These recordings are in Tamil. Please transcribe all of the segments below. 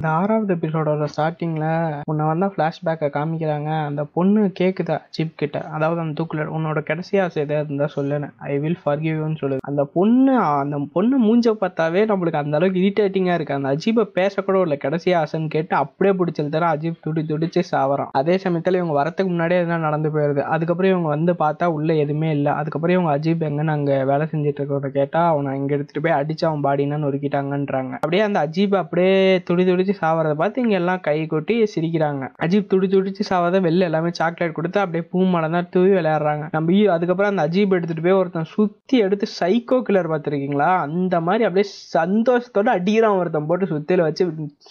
இந்த ஆறாவது எபிசோடோட ஸ்டார்டிங்ல உன்னை வந்து ஃபிளாஷ்பேக்கை காமிக்கிறாங்க. அந்த பொண்ணு கேக்குதா சிப் கிட்ட அதாவது அந்த தூக்குல உன்னோட கடைசி ஆசை எதாவது இருந்தா சொல்லுன்னு. ஐ வில் ஃபர்கிவ்னு சொல்லுது. அந்த பொண்ணு அந்த பொண்ணு மூஞ்ச பார்த்தாவே நம்மளுக்கு அந்த அளவுக்கு இரிட்டேட்டிங்கா இருக்கு. அந்த அஜீபை பேசக்கூட இல்லை கடைசி ஆசைன்னு கேட்டு அப்படியே பிடிச்சல் தர அஜீப் துடி துடிச்சு சாவரம் அதே சமயத்துல இவங்க வரத்துக்கு முன்னாடியே எதனா நடந்து போயிருது. அதுக்கப்புறம் இவங்க வந்து பார்த்தா உள்ள எதுவுமே இல்லை. அதுக்கப்புறம் இவங்க அஜீப் எங்கன்னு அங்க வேலை செஞ்சுட்டு இருக்கிறத கேட்டா அவனை இங்க எடுத்துட்டு போய் அடிச்சு அவன் பாடினான்னு நொறுக்கிட்டாங்கன்றாங்க. அப்படியே அந்த அஜீப் அப்படியே துடி துடிச்சு சாவறத பார்த்து இங்க எல்லாம் கை கொட்டி சிரிக்கிறாங்க. அஜீப் துடி துடிச்சு சாவத வெளில எல்லாமே சாக்லேட் கொடுத்து அப்படியே பூ மலம் தான் தூவி விளையாடுறாங்க. நம்ம அதுக்கப்புறம் அந்த அஜீப் எடுத்துட்டு போய் ஒருத்தன் சுத்தி எடுத்து சைக்கோ கில்லர் பார்த்துருக்கீங்களா? அந்த மாதிரி அப்படியே சந்தோஷத்தோட அடிக்கிறான் ஒருத்தன் போட்டு சுத்தியில வச்சு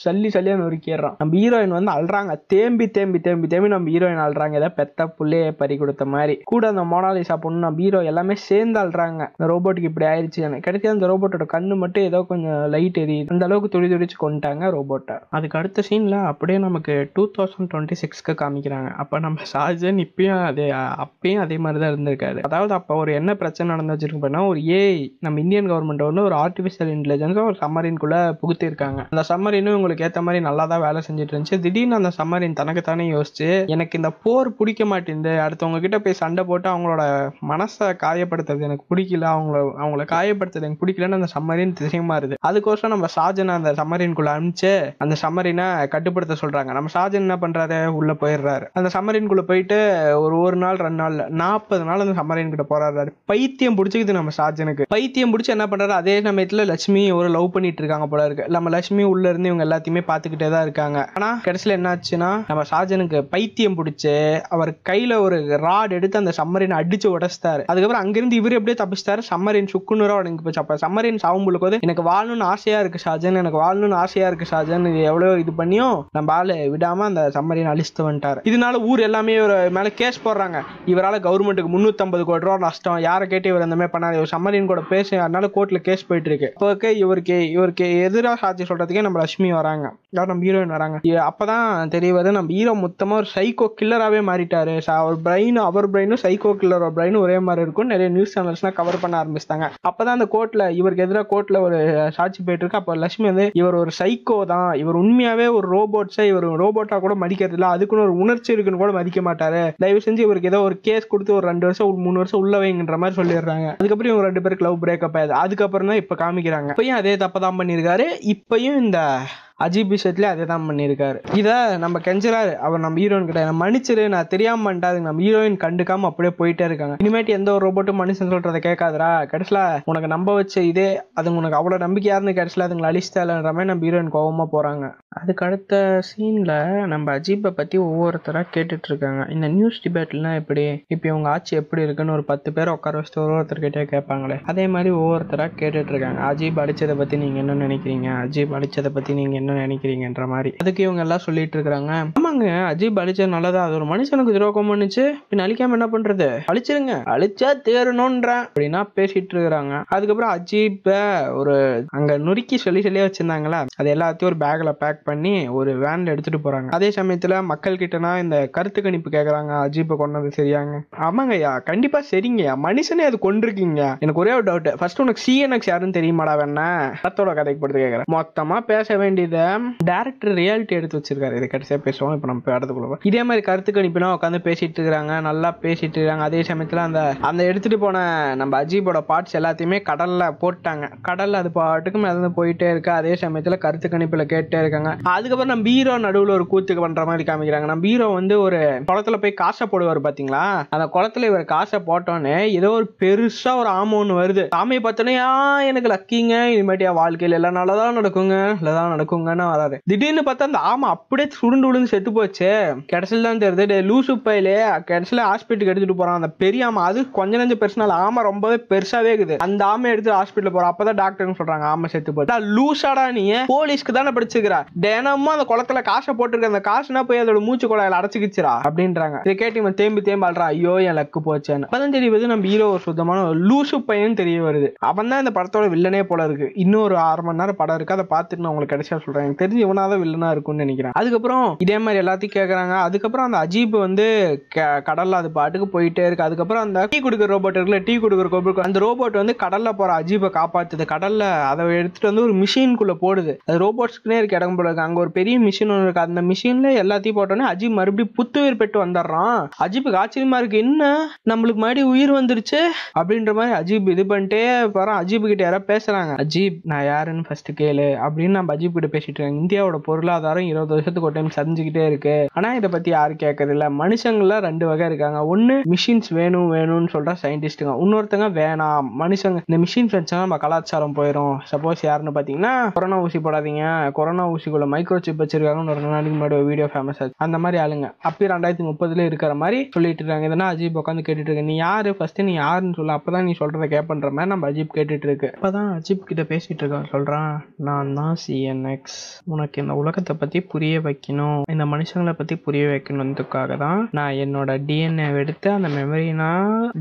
சல்லி சல்லியா நொறுக்கிடுறான். நம்ம ஹீரோயின் வந்து அழுறாங்க. தேம்பி தேம்பி தேம்பி தேம்பி நம்ம ஹீரோயின் அழுறாங்க. ஏதோ பெத்த புள்ளைய பறி கொடுத்த மாதிரி. கூட அந்த மோனாலிசா பொண்ணு நம்ம ஹீரோ எல்லாமே சேர்ந்து அழுறாங்க. இந்த ரோபோட்டுக்கு இப்படி ஆயிடுச்சு. கடைசியா அந்த ரோபோட்டோட கண்ணு மட்டும் ஏதோ கொஞ்சம் லைட் எரியுது. அந்த அளவுக்கு துடி துடிச்சு கொண்டுட்டாங்க ரோபோட்டை அதுக்கு அடுத்த சீனில் அப்படியே நமக்கு டூ தௌசண்ட் டுவெண்ட்டி சிக்ஸ்க்கு காமிக்கிறாங்க. அப்போ நம்ம ஷாஜன் இப்பயும் அதே அப்பயும் அதே மாதிரி தான் இருந்திருக்காரு. அதாவது அப்போ ஒரு என்ன பிரச்சனை நடந்து வச்சிருக்கு அப்படின்னா ஒரு ஏஐ நம்ம இந்தியன் கவர்மெண்ட் வந்து ஒரு ஆர்டிஃபிஷியல் இன்டெலிஜென்ஸும் ஒரு சம்மரின்குள்ளே புகுத்திருக்காங்க அந்த சம்மரினும் உங்களுக்கு ஏற்ற மாதிரி நல்லா தான் வேலை செஞ்சுட்டு இருந்துச்சு. திடீர்னு அந்த சம்மரின் தனக்குத்தானே யோசிச்சு எனக்கு இந்த போர் பிடிக்க மாட்டேங்குது அடுத்தவங்க கிட்ட போய் சண்டை போட்டு அவங்களோட மனசை காயப்படுத்துறது எனக்கு பிடிக்கல அவங்கள அவங்கள காயப்படுத்துறது எனக்கு பிடிக்கலன்னு அந்த சம்மரின் திசை மாறுது. அதுக்கோசரம் நம்ம ஷாஜனை அந்த சம்மரின்குள்ளே அனுப்பிச்சு அந்த சம்மரினை கட்டுப்படுத்த சொல்றாங்க. நம்ம ஷாஜன் என்ன பண்றாரு? உள்ள போயிடுறாரு. அந்த சம்மரின்குள்ள போயிட்டு ஒரு ஒரு நாள் ரெண்டு நாள் நாற்பது நாள் அந்த சம்மரின் கிட்ட போராடுறாரு. பைத்தியம் பிடிச்சிக்குது நம்ம ஷாஜனுக்கு பைத்தியம் பிடிச்சி என்ன பண்றாரு? அதே சமயத்துல லட்சுமி ஒரு லவ் பண்ணிட்டு இருக்காங்க போல இருக்கு. நம்ம லட்சுமி உள்ள இருந்து இவங்க எல்லாத்தையுமே பாத்துக்கிட்டே தான் இருக்காங்க. ஆனா கடைசியில என்னாச்சுன்னா நம்ம ஷாஜனுக்கு பைத்தியம் பிடிச்சு அவர் கையில ஒரு ராட் எடுத்து அந்த சம்மரினை அடிச்சு உடைச்சிட்டாரு. அதுக்கப்புறம் அங்கிருந்து இவர் எப்படியே தப்பிச்சிட்டாரு. சம்மரின் சுக்குநூறா உடங்கி போச்சு. அப்ப சம்மரின் சாவும்புளுக்கு போது எனக்கு வாழணும்னு ஆசையா இருக்கு ஷாஜன் எனக்கு வாழணும்னு ஆசையா இருக்கு ஷாஜன் இது எவ்வளவு இது பண்ணியும் நம்ம ஆளு விடாம அந்த சம்மரியை அழிச்சு வந்துட்டாரு. இதனால ஊர் எல்லாமே இவர் மேல கேஸ் போடுறாங்க. இவரால கவர்மெண்ட்டுக்கு முந்நூற்றம்பது கோடி ரூபா நஷ்டம். யாரை கேட்டு இவர் அந்தமாதிரி பண்ணாரு? இவர் சம்மரின் கூட பேசி அதனால கோர்ட்ல கேஸ் போயிட்டு இருக்கு. இப்போ இவருக்கு இவருக்கு எதிராக சாட்சி சொல்றதுக்கே நம்ம லட்சுமி வராங்க. நம்ம ஹீரோயின் வராங்க? அப்போ அப்பதான் தெரிய வருது நம்ம ஹீரோ மொத்தமா ஒரு சைக்கோ கில்லராகவே மாறிட்டாரு. அவர் பிரெயின் அவர் பிரெயினும் சைக்கோ கில்லரோட பிரெயினும் ஒரே மாதிரி இருக்கும் நிறைய நியூஸ் சேனல்ஸ்லாம் கவர் பண்ண ஆரம்பிச்சிட்டாங்க. அப்பதான் அந்த கோர்ட்ல இவருக்கு எதிராக கோர்ட்ல ஒரு சாட்சி போயிட்டு இருக்கு. அப்போ லட்சுமி வந்து இவர் ஒரு சைக்கோ தான். இவர் உண்மையாவே ஒரு ரோபோட்ஸை இவர் ரோபோட்டா கூட மதிக்கிறது இல்லை. அதுக்குன்னு ஒரு உணர்ச்சி இருக்குன்னு கூட மதிக்க மாட்டாரு. தயவு செஞ்சு இவருக்கு ஏதோ ஒரு கேஸ் கொடுத்து ஒரு ரெண்டு வருஷம் ஒரு மூணு வருஷம் உள்ள வைங்கன்ற மாதிரி சொல்லிடுறாங்க. அதுக்கப்புறம் இவங்க ரெண்டு பேருக்கு லவ் பிரேக்கப் ஆயிடுது. அதுக்கப்புறம் தான் இப்போ காமிக்கிறாங்க. இப்பயும் அதே தப்பு தான் பண்ணியிருக்காரு. இப்பயும் இந்த அஜீப் விஷயத்துலேயே அதே தான் பண்ணியிருக்காரு. இதை நம்ம கெஞ்சராரு அவர் நம்ம ஹீரோயின் கிட்ட "என்னை மன்னிச்சிரு நான் தெரியாம பண்ணிட்டாது நம்ம ஹீரோயின் கண்டுக்காம அப்படியே போயிட்டே இருக்காங்க. இனிமேட்டு எந்த ஒரு ரோபோட்டும் மனுஷன் சொல்கிறத கேட்காதடா. கடைசியில உனக்கு நம்ப வச்ச இதே அது உனக்கு அவ்வளோ நம்பிக்கையாருன்னு கடைசியில அதுங்களை அழிச்சிட்டாலன்ற மாதிரி நம்ம ஹீரோயின் கோவமா போறாங்க. அதுக்கு அடுத்த சீன்ல நம்ம அஜீப்பை பத்தி ஒவ்வொருத்தரா கேட்டுட்டு இருக்காங்க இந்த நியூஸ் டிபேட்லாம் எப்படி இப்போ இவங்க ஆட்சி எப்படி இருக்குன்னு ஒரு பத்து பேர் உட்கார வச்சுட்டு ஒரு ஒருத்தர்கிட்டே கேட்பாங்களே. அதே மாதிரி ஒவ்வொருத்தரா கேட்டுட்டு இருக்காங்க அஜீப் அடிச்சதை பத்தி நீங்க என்ன நினைக்கிறீங்க? அஜீப் அடிச்சதை பத்தி நீங்க என்ன நினைக்கிறீங்கன்ற மாதிரி. அதுக்கு இவங்க எல்லாம் சொல்லிட்டு இருக்கிறாங்க. ஆமாங்க அஜீப் அழிச்சது நல்லதா? அது ஒரு மனுஷனுக்கு துரோகம் பண்ணுச்சு. பின் அழிக்காம என்ன பண்றது? அழிச்சிருங்க. அழிச்சா தேரணும்ன்றேன் அப்படின்னா பேசிட்டு இருக்கிறாங்க. அதுக்கப்புறம் அஜீப்ப ஒரு அங்க நுறுக்கி சொல்லி சொல்லியே வச்சிருந்தாங்களா? அது எல்லாத்தையும் ஒரு பேக்ல பேக் பண்ணி ஒரு வேன்ல எடுத்துட்டு போறாங்க. அதே சமயத்துல மக்கள் கிட்டனா இந்த கருத்து கணிப்பு கேக்குறாங்க. அஜீப்பை கொண்டது சரியாங்க. ஆமாங்கய்யா கண்டிப்பா சரிங்கய்யா. மனுஷனே அது கொண்டிருக்கீங்க எனக்கு ஒரே ஒரு டவுட் ஃபர்ஸ்ட் உனக்கு சிஎன்எக்ஸ் யாருன்னு தெரியுமாடா வேணா படத்தோட கதைக்கு படுத்து கேக்குறேன். மொத்தமா பேச வேண்டியது டேரக்டர் ரியாலிட்டி எடுத்து வச்சிருக்காரு. இது கடைசியாக பேசுவோம். இப்போ நம்ம இடத்துக்குள்ள இதே மாதிரி கருத்து கணிப்புனா உட்காந்து பேசிட்டு இருக்கிறாங்க. நல்லா பேசிட்டு இருக்காங்க அதே சமயத்தில் அந்த அந்த எடுத்துட்டு போன நம்ம அஜீபோட பார்ட்ஸ் எல்லாத்தையுமே கடல்ல போட்டாங்க. கடல்ல அது பாட்டுக்கு மிதந்து போயிட்டே இருக்கு. அதே சமயத்தில் கருத்து கணிப்புல கேட்டே இருக்காங்க. அதுக்கப்புறம் நம்ம ஹீரோ நடுவில் ஒரு கூத்துக்கு பண்ற மாதிரி காமிக்கிறாங்க. நம்ம ஹீரோ வந்து ஒரு குளத்துல போய் காசை போடுவார் பாத்தீங்களா? அந்த குளத்துல இவர் காசை போட்டோன்னே ஏதோ ஒரு பெருசா ஒரு ஆமை ஒன்று வருது. ஆமையை பார்த்தோன்னே "ஆ, எனக்கு லக்கிங்க இனிமேட்டு என் வாழ்க்கையில் எல்லாம் நல்லதான் நடக்குங்க. நல்லதான் நடக்குங்கன்னு வராது. திடீர்னு பார்த்தா அந்த ஆமை அப்படியே சுருண்டு விழுந்து செத்து போச்சு. கடைசியில் தான் தெரியுது டே லூசு பையிலே. கடைசியில் ஹாஸ்பிட்டலுக்கு எடுத்துட்டு போறான் அந்த பெரிய ஆமா. அது கொஞ்ச நஞ்ச பெருசுனால ஆமா ரொம்பவே பெருசாவே இருக்குது. அந்த ஆமை எடுத்து ஹாஸ்பிட்டல் போறோம் அப்பதான் டாக்டர்னு சொல்றாங்க ஆமை செத்து போச்சு. லூசாடா நீ போலீஸ்க்கு தானே படிச்சுக்கிறா. தினமும் அந்த குளத்துல காசை போட்டுருக்க அந்த காசுனா போய் அதோட மூச்சு குழாயில அடைச்சிக்கிச்சுரா அப்படின்றாங்க. இதை கேட்டு இவன் தேம்பி தேம்பி அல்றான் ஐயோ என் லக்கு போச்சேன்னு. அப்பதான் தெரியுது நம்ம ஹீரோ ஒரு சுத்தமான லூசு பையன் தெரிய வருது. அவன் தான் இந்த படத்தோட வில்லனே போல இருக்கு. இன்னும் ஒரு அரை மணி நேரம் படம் இருக்கு. அதை பார்த்துட்டு நான் உங்களுக்கு கிடைச்சா சொல்றேன். சொல்றேன். எனக்கு தெரிஞ்சு இவனாதான் வில்லனா இருக்கும்னு நினைக்கிறேன். அதுக்கப்புறம் இதே மாதிரி எல்லாத்தையும் கேக்குறாங்க. அதுக்கப்புறம் அந்த அஜீப் வந்து க- கடல்ல அது பாட்டுக்கு போயிட்டே இருக்கு. அதுக்கப்புறம் அந்த டீ குடுக்கிற ரோபோட் இருக்குல்ல டீ குடுக்கிற ரோபோட் அந்த ரோபோட் வந்து கடல்ல போற அஜீபை காப்பாத்துது. கடல்ல அதை எடுத்துட்டு வந்து ஒரு மிஷின்குள்ள போடுது. அது ரோபோட்ஸ்க்குனே இருக்க இடம் போல இருக்கு. அங்க ஒரு பெரிய மிஷின் ஒன்று இருக்கு. அந்த மிஷின்ல எல்லாத்தையும் போட்டோன்னே அஜீப் மறுபடியும் புத்துயிர் பெற்று வந்துடுறான். அஜீப்புக்கு ஆச்சரியமா இருக்கு. என்ன? நம்மளுக்கு மறுபடியும் உயிர் வந்துருச்சு? அப்படின்ற மாதிரி அஜீப் இது பண்ணிட்டே போறான். அஜீப் கிட்ட யாராவது பேசுறாங்க. அஜீப் நான் யாருன்னு ஃபர்ஸ்ட் கேளு. அப்படின்னு நம்ம அஜீப் கிட்ட பேசிட்டு இருக்காங்க இந்தியாவோட பொருளாதாரம் இருபது வருஷத்துக்கு ஒரு டைம் சரிஞ்சுக்கிட்டே இருக்கு. ஆனா இதை பத்தி யாரும் கேட்கறது இல்ல மனுஷங்கள ரெண்டு வகை இருக்காங்க. ஒன்னு மிஷின்ஸ் வேணும் வேணும்னு சொல்ற சயின்டிஸ்ட்டுங்க இன்னொருத்தங்க வேணாம். மனுஷங்க இந்த மிஷின்ஸ் வச்சா நம்ம கலாச்சாரம் போயிடும் சப்போஸ் யாருன்னு பாத்தீங்கன்னா கொரோனா ஊசி போடாதீங்க. கொரோனா ஊசிக்குள்ள மைக்ரோ சிப் வச்சிருக்காங்கன்னு ஒரு நாளைக்கு முன்னாடி ஒரு வீடியோ ஃபேமஸ் ஆச்சு. அந்த மாதிரி ஆளுங்க. அப்பயும் ரெண்டாயிரத்தி முப்பதுல இருக்கிற மாதிரி சொல்லிட்டு இருக்காங்க. இதனா அஜீப் உட்காந்து கேட்டுட்டு இருக்கு. நீ யாரு? ஃபர்ஸ்ட் நீ யாருன்னு சொல்ல. அப்பதான் நீ சொல்றத கேப்பன்ற மாதிரி நம்ம அஜீப் கேட்டுட்டு இருக்கு. அப்பதான் அஜீப் கிட்ட பேசிட்டு இருக்கான். சொல்றான் நான் தான் சிஎன்எக்ஸ் உனக்கு இந்த உலகத்தை பத்தி புரிய வைக்கணும். இந்த மனுஷங்களை பத்தி புரிய வைக்கணுன்றதுக்காக தான் நான் என்னோட டிஎன்ஏ எடுத்து அந்த மெமரினா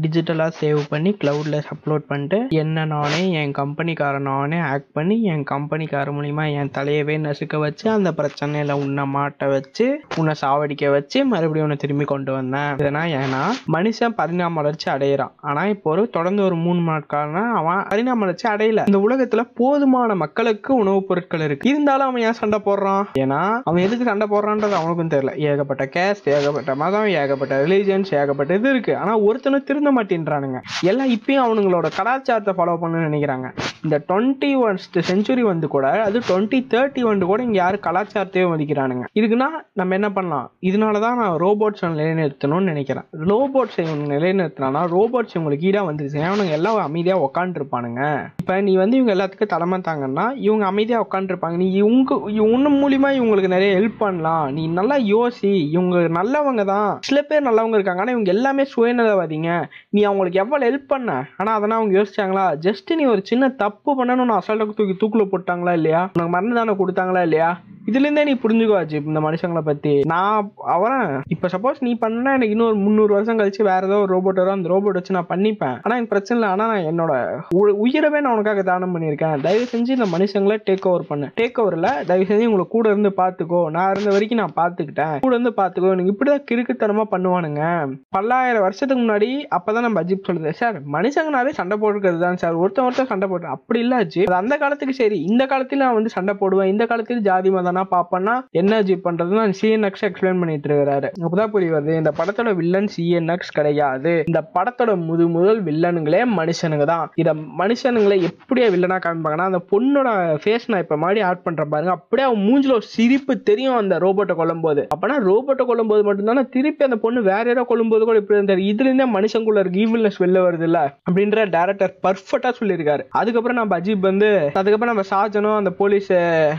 டிஜிட்டலாக டிஜிட்டலா சேவ் பண்ணி கிளவுட்ல அப்லோட் பண்ணிட்டு என்ன நானே என் கம்பெனிக்கார நானே ஆக்ட் பண்ணி என் கம்பெனிக்கார மூலியமா என் தலையவே நசுக்க வச்சு அந்த பிரச்சனையில உன்னை மாட்ட வச்சு உன்னை சாவடிக்க வச்சு மறுபடியும் உன்னை திரும்பி கொண்டு வந்தேன். இதனா ஏன்னா மனுஷன் பரிணாம வளர்ச்சி அடையிறான். ஆனா இப்போ ஒரு தொடர்ந்து ஒரு மூணு நாட்கள்னா அவன் பரிணாம வளர்ச்சி அடையல. இந்த உலகத்துல போதுமான மக்களுக்கு உணவுப் பொருட்கள் இருக்கு. இருந்தாலும் அவன் ஏன் சண்டை போடுறான்? ஏன்னா அவன் எதுக்கு சண்டை போடுறான்றது அவனுக்கும் தெரியல. ஏகப்பட்ட கேஸ்ட் ஏகப்பட்ட மதம் ஏகப்பட்ட ரிலீஜன்ஸ் ஏகப்பட்ட இது இருக்கு. ஆனா ஒருத்தனும் திருந்த மாட்டேன்றானுங்க. எல்லாம் இப்பயும் அவனுங்களோட கலாச்சாரத்தை ஃபாலோ பண்ணணும்னு நினைக்கிறாங்க. இந்த டுவெண்ட்டி ஒன்ஸ்ட் செஞ்சுரி வந்து கூட அது டுவெண்ட்டி தேர்ட்டி வந்து கூட இங்க யாரும் கலாச்சாரத்தையே மதிக்கிறானுங்க. இதுக்குன்னா நம்ம என்ன பண்ணலாம்? இதனால தான் நான் ரோபோட்ஸ் நிலைநிறுத்தணும்னு நினைக்கிறேன். ரோபோட்ஸ் இவங்க நிலைநிறுத்தினா ரோபோட்ஸ் இவங்களுக்கு ஈடாக வந்துருச்சு அவனுங்க எல்லாம் அமைதியாக உட்காந்துருப்பானுங்க இப்போ நீ வந்து இவங்க எல்லாத்துக்கும் தலைமை தாங்கன்னா இவங்க அமைதியாக உட்காந்துருப்பாங்க நீ உங்க உன்ன மூலியமா இவங்களுக்கு நிறைய ஹெல்ப் பண்ணலாம். நீ நல்லா யோசி. இவங்க நல்லவங்க தான். சில பேர் நல்லவங்க இருக்காங்க. ஆனால் இவங்க எல்லாமே சுயநலவாதிங்க. நீ அவங்களுக்கு எவ்வளோ ஹெல்ப் பண்ண? ஆனால் அதெல்லாம் அவங்க யோசிச்சாங்களா? ஜஸ்ட் நீ ஒரு சின்ன தப்பு பண்ணணும்னு அசால்ட்டாக தூக்கி தூக்கில் போட்டாங்களா இல்லையா? உனக்கு மருந்து தானே கொடுத்தாங்களா இல்லையா? இதுலேருந்தே நீ புரிஞ்சுக்கோ அஜிப் இந்த மனுஷங்களை பற்றி நான் அவன் இப்போ சப்போஸ் நீ பண்ணால் எனக்கு இன்னொரு முந்நூறு வருஷம் கழிச்சு வேற ஏதோ ஒரு ரோபோட் வரும். அந்த ரோபோட் வச்சு நான் பண்ணிப்பேன். ஆனால் எனக்கு பிரச்சனை இல்லை. ஆனால் நான் என்னோட உ- உயிரவே நான் உனக்காக தானம் பண்ணியிருக்கேன். தயவு செஞ்சு இந்த மனுஷங்களை டேக் ஓவர் பண்ணு. டேக் ஓவர் தயவு செஞ்சு உங்களை கூட இருந்து பார்த்துக்கோ நான் இருந்த வரைக்கும் நான் பார்த்துக்கிட்டேன் கூட இருந்து பார்த்துக்கோ எனக்கு இப்படிதான் கிறுக்குத்தனமாக பண்ணுவானுங்க. பல்லாயிரம் வருஷத்துக்கு முன்னாடி அப்பதான் நம்ம அஜிப் சொல்லுது சார் மனுஷங்கனாலே சண்டை போட்டுக்கிறது தான் சார். ஒருத்தன் ஒருத்தன் சண்டை போட்டு அப்படி இல்லை அஜிப் அந்த காலத்துக்கு சரி. இந்த காலத்துல நான் வந்து சண்டை போடுவேன். இந்த காலத்துல ஜாதி மதனா பாப்பேன்னா என்ன அஜிப் பண்றது? சிஎன்எக்ஸ் எக்ஸ்பிளைன் பண்ணிட்டு இருக்கிறாரு. அப்பதான் புரிய வருது. இந்த படத்தோட வில்லன் சிஎன்எக்ஸ் கிடையாது. இந்த படத்தோட முது முதல் வில்லனுங்களே மனுஷனுங்க தான். இதை மனுஷனுங்களை எப்படியா வில்லனா காமிப்பாங்கன்னா அந்த பொண்ணோட ஃபேஸ் நான் இப்ப மாதிரி ஆட் பண்ற பாருங்க. அப்படியே அவன் மூஞ்சில ஒரு சிரிப்பு தெரியும் அந்த ரோபோட்டை கொல்லும்போது. அப்பனா ரோபோட்டை கொல்லும்போது மட்டும்தானே திருப்பி அந்த பொண்ணு வேற யாரோ கொல்லும்போது கூட இப்படி இருந்தாரு. இதுல இருந்தே மனுஷங்குள்ள இருக்க ஈவில்னஸ் வெளில வருது இல்ல அப்படின்ற டேரக்டர் பர்ஃபெக்டா சொல்லியிருக்காரு. அதுக்கப்புறம் நம்ம அஜீப் வந்து அதுக்கப்புறம் நம்ம ஷாஜனும் அந்த போலீஸ்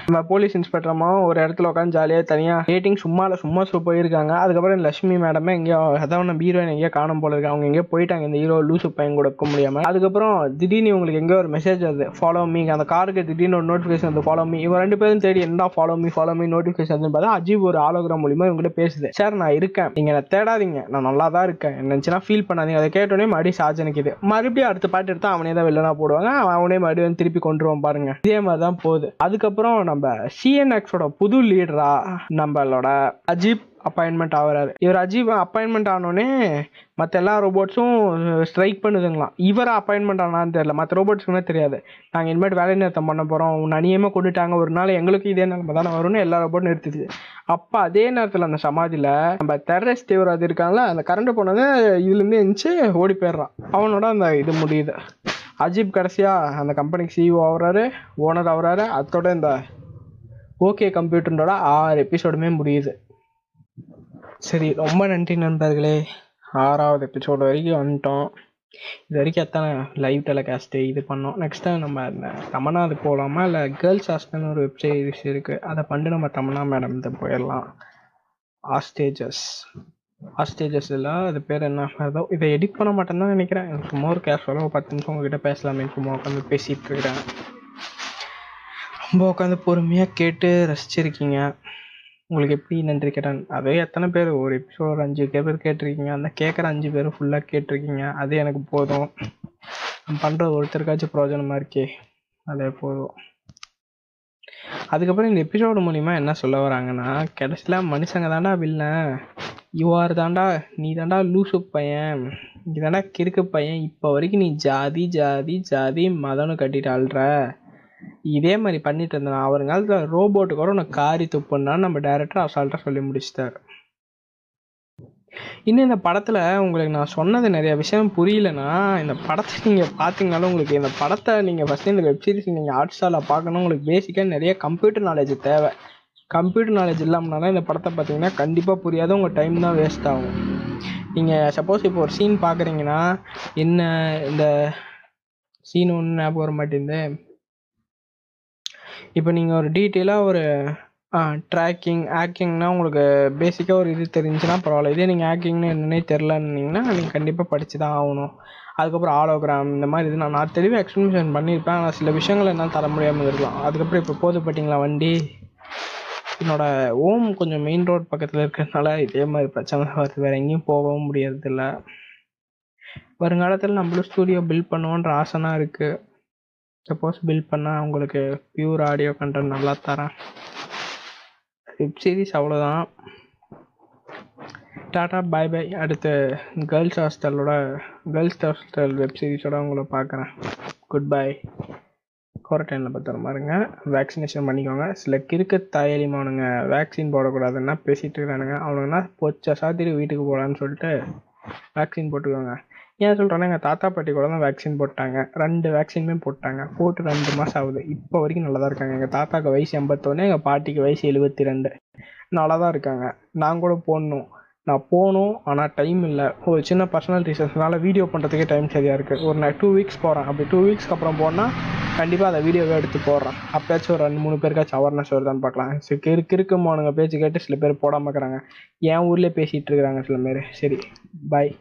நம்ம போலீஸ் இன்ஸ்பெக்டரமும் ஒரு இடத்துல உட்காந்து ஜாலியா தனியா ரேட்டிங் சும்மா இல்ல சும்மா சு போயிருக்காங்க. அதுக்கப்புறம் லட்சுமி மேடமே எங்கேயோ அதாவது நம்ம ஹீரோயின் எங்கேயோ காணும் போல இருக்கு. அவங்க எங்கேயோ போயிட்டாங்க. இந்த ஹீரோ லூசு பையன் கூட இருக்க முடியாம. அதுக்கப்புறம் திடீர்னு உங்களுக்கு எங்கேயோ ஒரு மெசேஜ் வருது. ஃபாலோ மீ அந்த காருக்கு திடீர்னு ஒரு நோட்டிஃபிகேஷன் வந்து ஃபாலோ மீ இவங்க ரெண்டு பேரும் தேடி என்ன follow me follow me notification பார்த்தா அஜீப் ஒரு ஆலோகிராம் மூலியமா இவங்ககிட்ட பேசுது. சார் நான் இருக்கேன். நீங்க என்ன தேடாதீங்க. நான் நல்லா தான் இருக்கேன் என்னச்சுன்னா ஃபீல் பண்ணாதீங்க. அதை கேட்டோடனே மறுபடியும் சாஜனுக்கு இது மறுபடியும் அடுத்த பாட்டு எடுத்து அவனே தான் வெளிலனா போடுவாங்க. அவன் அவனே மறுபடியும் வந்து திருப்பி கொண்டுருவான் பாருங்க. இதே மாதிரி தான் போகுது. அதுக்கப்புறம் நம்ம சிஎன்எக்ஸோட புது லீடரா நம்மளோட அஜீப் அப்பாயின்மெண்ட் ஆகிறாரு. இவர் அஜீவ் அப்பாயின்மெண்ட் ஆனோடனே மற்ற எல்லா ரோபோட்ஸும் ஸ்ட்ரைக் பண்ணுதுங்களாம். இவரை அப்பாயின்மெண்ட் ஆனான்னு தெரியல. மற்ற ரோபோட்ஸ்க்குமே தெரியாது. நாங்கள் இனிமேட்டு வேலை நிறுத்தம் பண்ண போகிறோம் உன்னை அணியமே கொண்டுட்டாங்க ஒரு நாள் எங்களுக்கு இதே நிலைமை தானே வரும்னு எல்லா ரோபோட்டும் நிறுத்துது அப்போ அதே நேரத்தில் அந்த சமாதியில் நம்ம டெரரிஸ்ட் தீவிரவாதி இருக்காங்களா அந்த கரண்ட் போனது இதுலேருந்து எழுந்துச்சு ஓடி போயிடுறான். அவனோட அந்த இது முடியுது. அஜீப் கடைசியாக அந்த கம்பெனிக்கு சிஇஓ ஆகிறாரு. ஓனர் ஆகுறாரு. அதோட இந்த ஓகே கம்ப்யூட்டரோட ஆறு எபிசோடுமே முடியுது. சரி ரொம்ப நன்றி நண்பர்களே. ஆறாவது எபிசோடு வரைக்கும் வந்துட்டோம். இது வரைக்கும் எத்தனை லைவ் டெலிகாஸ்ட்டு இது பண்ணோம்? நெக்ஸ்ட் டைம் நம்ம இந்த தமனா அது போகலாமா இல்லை கேர்ள்ஸ் ஹாஸ்டல்னு ஒரு வெப்சைட் இருக்குது அதை பண்ணிட்டு நம்ம தமனா மேடம் இது போயிடலாம். ஆஸ்டேஜஸ் ஆஸ்டேஜஸ் இல்லை அது பேர் என்ன? ஏதோ இதை எடிட் பண்ண மாட்டேன்னு தான் நினைக்கிறேன். எனக்கு சும்மா ஒரு கேஷுவலாக ஒரு பத்து நிமிஷம் உங்ககிட்ட பேசலாமே. சும்மா உட்காந்து பேசிகிட்டு இருக்கிறேன் ரொம்ப உட்காந்து பொறுமையாக கேட்டு ரசிச்சிருக்கீங்க. உங்களுக்கு எப்படி நன்றி கேட்டேன்? அதே எத்தனை பேர்? ஒரு எபிசோட் ஒரு அஞ்சு பேர் கேட்டிருக்கீங்க. அந்த கேட்குற அஞ்சு பேர் ஃபுல்லாக கேட்டிருக்கீங்க. அது எனக்கு போதும். நம்ம பண்ணுறது ஒருத்தருக்காச்சும் பிரயோஜனமாக இருக்கே. அதே போதும். அதுக்கப்புறம் இந்த எபிசோடு மூலிமா என்ன சொல்ல வராங்கன்னா கடைசியில் மனுஷங்க தாண்டா வில்லன் யூஆர் தாண்டா நீ தாண்டா லூசு பையன். நீ தாண்டா கிறுக்கு பையன். இப்போ வரைக்கும் நீ ஜாதி ஜாதி ஜாதி மதம்னு கட்டிட்டு அழுற. இதே மாதிரி பண்ணிட்டு இருந்தான். அவருங்காலத்தில் ரோபோட்டு கூட உனக்கு காரி துப்புன்னா நம்ம டேரக்டர் அசால்ட்டாக சொல்லி முடிச்சிட்டாரு. இன்னும் இந்த படத்தில் உங்களுக்கு நான் சொன்னது நிறைய விஷயம் புரியலன்னா இந்த படத்தை நீங்கள் பார்த்தீங்கனாலும் உங்களுக்கு இந்த படத்தை நீங்கள் ஃபஸ்ட்டு இந்த வெப்சீரிஸ் நீங்கள் ஆர்ட் ஸ்டாரில் பார்க்கணும் உங்களுக்கு பேசிக்காக நிறைய கம்ப்யூட்டர் நாலேஜ் தேவை. கம்ப்யூட்டர் நாலேஜ் இல்லாமனால இந்த படத்தை பார்த்தீங்கன்னா கண்டிப்பாக புரியாது உங்கள் டைம் தான் வேஸ்ட் ஆகும். நீங்கள் சப்போஸ் இப்போ ஒரு சீன் பார்க்குறீங்கன்னா என்ன இந்த சீன் ஒன்று ஞாபகம் வர மாட்டேங்குது. இப்போ நீங்கள் ஒரு டீட்டெயிலாக ஒரு ட்ராக்கிங் ஆக்டிங்னா உங்களுக்கு பேசிக்காக ஒரு இது தெரிஞ்சுன்னா பரவாயில்ல. இதே நீங்கள் ஆக்கிங்னு என்னன்னே தெரிலன்னீங்கன்னா நீங்கள் கண்டிப்பாக படித்து தான் ஆகணும். அதுக்கப்புறம் ஆலோகிராம் இந்த மாதிரி இது நான் நான் தெளிவாக எக்ஸ்பிளேஷன் பண்ணியிருப்பேன். ஆனால் சில விஷயங்கள் என்னால் தர முடியாமல் இருக்கலாம். அதுக்கப்புறம் இப்போ போது பார்த்தீங்களா வண்டி? என்னோடய ஓம் கொஞ்சம் மெயின் ரோட் பக்கத்தில் இருக்கிறதுனால இதே மாதிரி பிரச்சனை வருது. வேறு எங்கேயும் போகவும் முடியறதில்ல. வருங்காலத்தில் நம்மளும் ஸ்டூடியோ பில்ட் பண்ணுவோன்ற ஆசைனா இருக்குது சப்போஸ் பில்ட் பண்ணால் உங்களுக்கு பியூர் ஆடியோ கண்டென்ட் நல்லா தரேன். வெப் சீரிஸ் அவ்வளோதான் டாடா பாய் பாய் அடுத்து கேர்ள்ஸ் ஹாஸ்டலோட கேர்ள்ஸ் ஹாஸ்டல் வெப் சீரிஸோட உங்களை பார்க்குறேன். குட் பை குவாரண்டைனில் பத்திரமா இருங்க. வேக்சினேஷன் பண்ணிக்கோங்க. சில கிறுக்கு தாயலிமானுங்க வேக்சின் போடக்கூடாதுன்னா பேசிகிட்டு இருக்கிறானுங்க அவனுங்கன்னா பொச்ச சாத்திரி வீட்டுக்கு போகலான்னு சொல்லிட்டு வேக்சின் போட்டுக்கோங்க. ஏன் சொல்கிறேன்னா எங்கள் தாத்தா பாட்டி கூட தான் வேக்சின் போட்டாங்க. ரெண்டு வேக்சினுமே போட்டாங்க. போட்டு ரெண்டு மாதம் ஆகுது. இப்போ வரைக்கும் நல்லா தான் இருக்காங்க. எங்கள் தாத்தாக்கு வயசு எண்பத்தொன்று எங்கள் பாட்டிக்கு வயசு எழுபத்தி ரெண்டு நல்லா தான் இருக்காங்க. நான் கூட போடணும். நான் போகணும் ஆனால் டைம் இல்லை. ஒரு சின்ன பர்சனல் ரீசன்ஸ்னால வீடியோ பண்ணுறதுக்கே டைம் சரியாக இருக்குது ஒரு நான் டூ வீக்ஸ் போகிறேன் அப்படி டூ வீக்ஸ்க்கு அப்புறம் போனால் கண்டிப்பாக அதை வீடியோவே எடுத்து போடுறேன். அப்பயாச்சும் ஒரு ரெண்டு மூணு பேருக்காச்சும் அவேர்னஸ் வருதான்னு பார்க்கலாம். சரி கிறு கிறுக்குமானுங்க பேச்சு கேட்டு சில பேர் போடாமல் இருக்கிறாங்க. என் ஊர்லேயே பேசிகிட்டு இருக்கிறாங்க சில பேர். சரி பாய்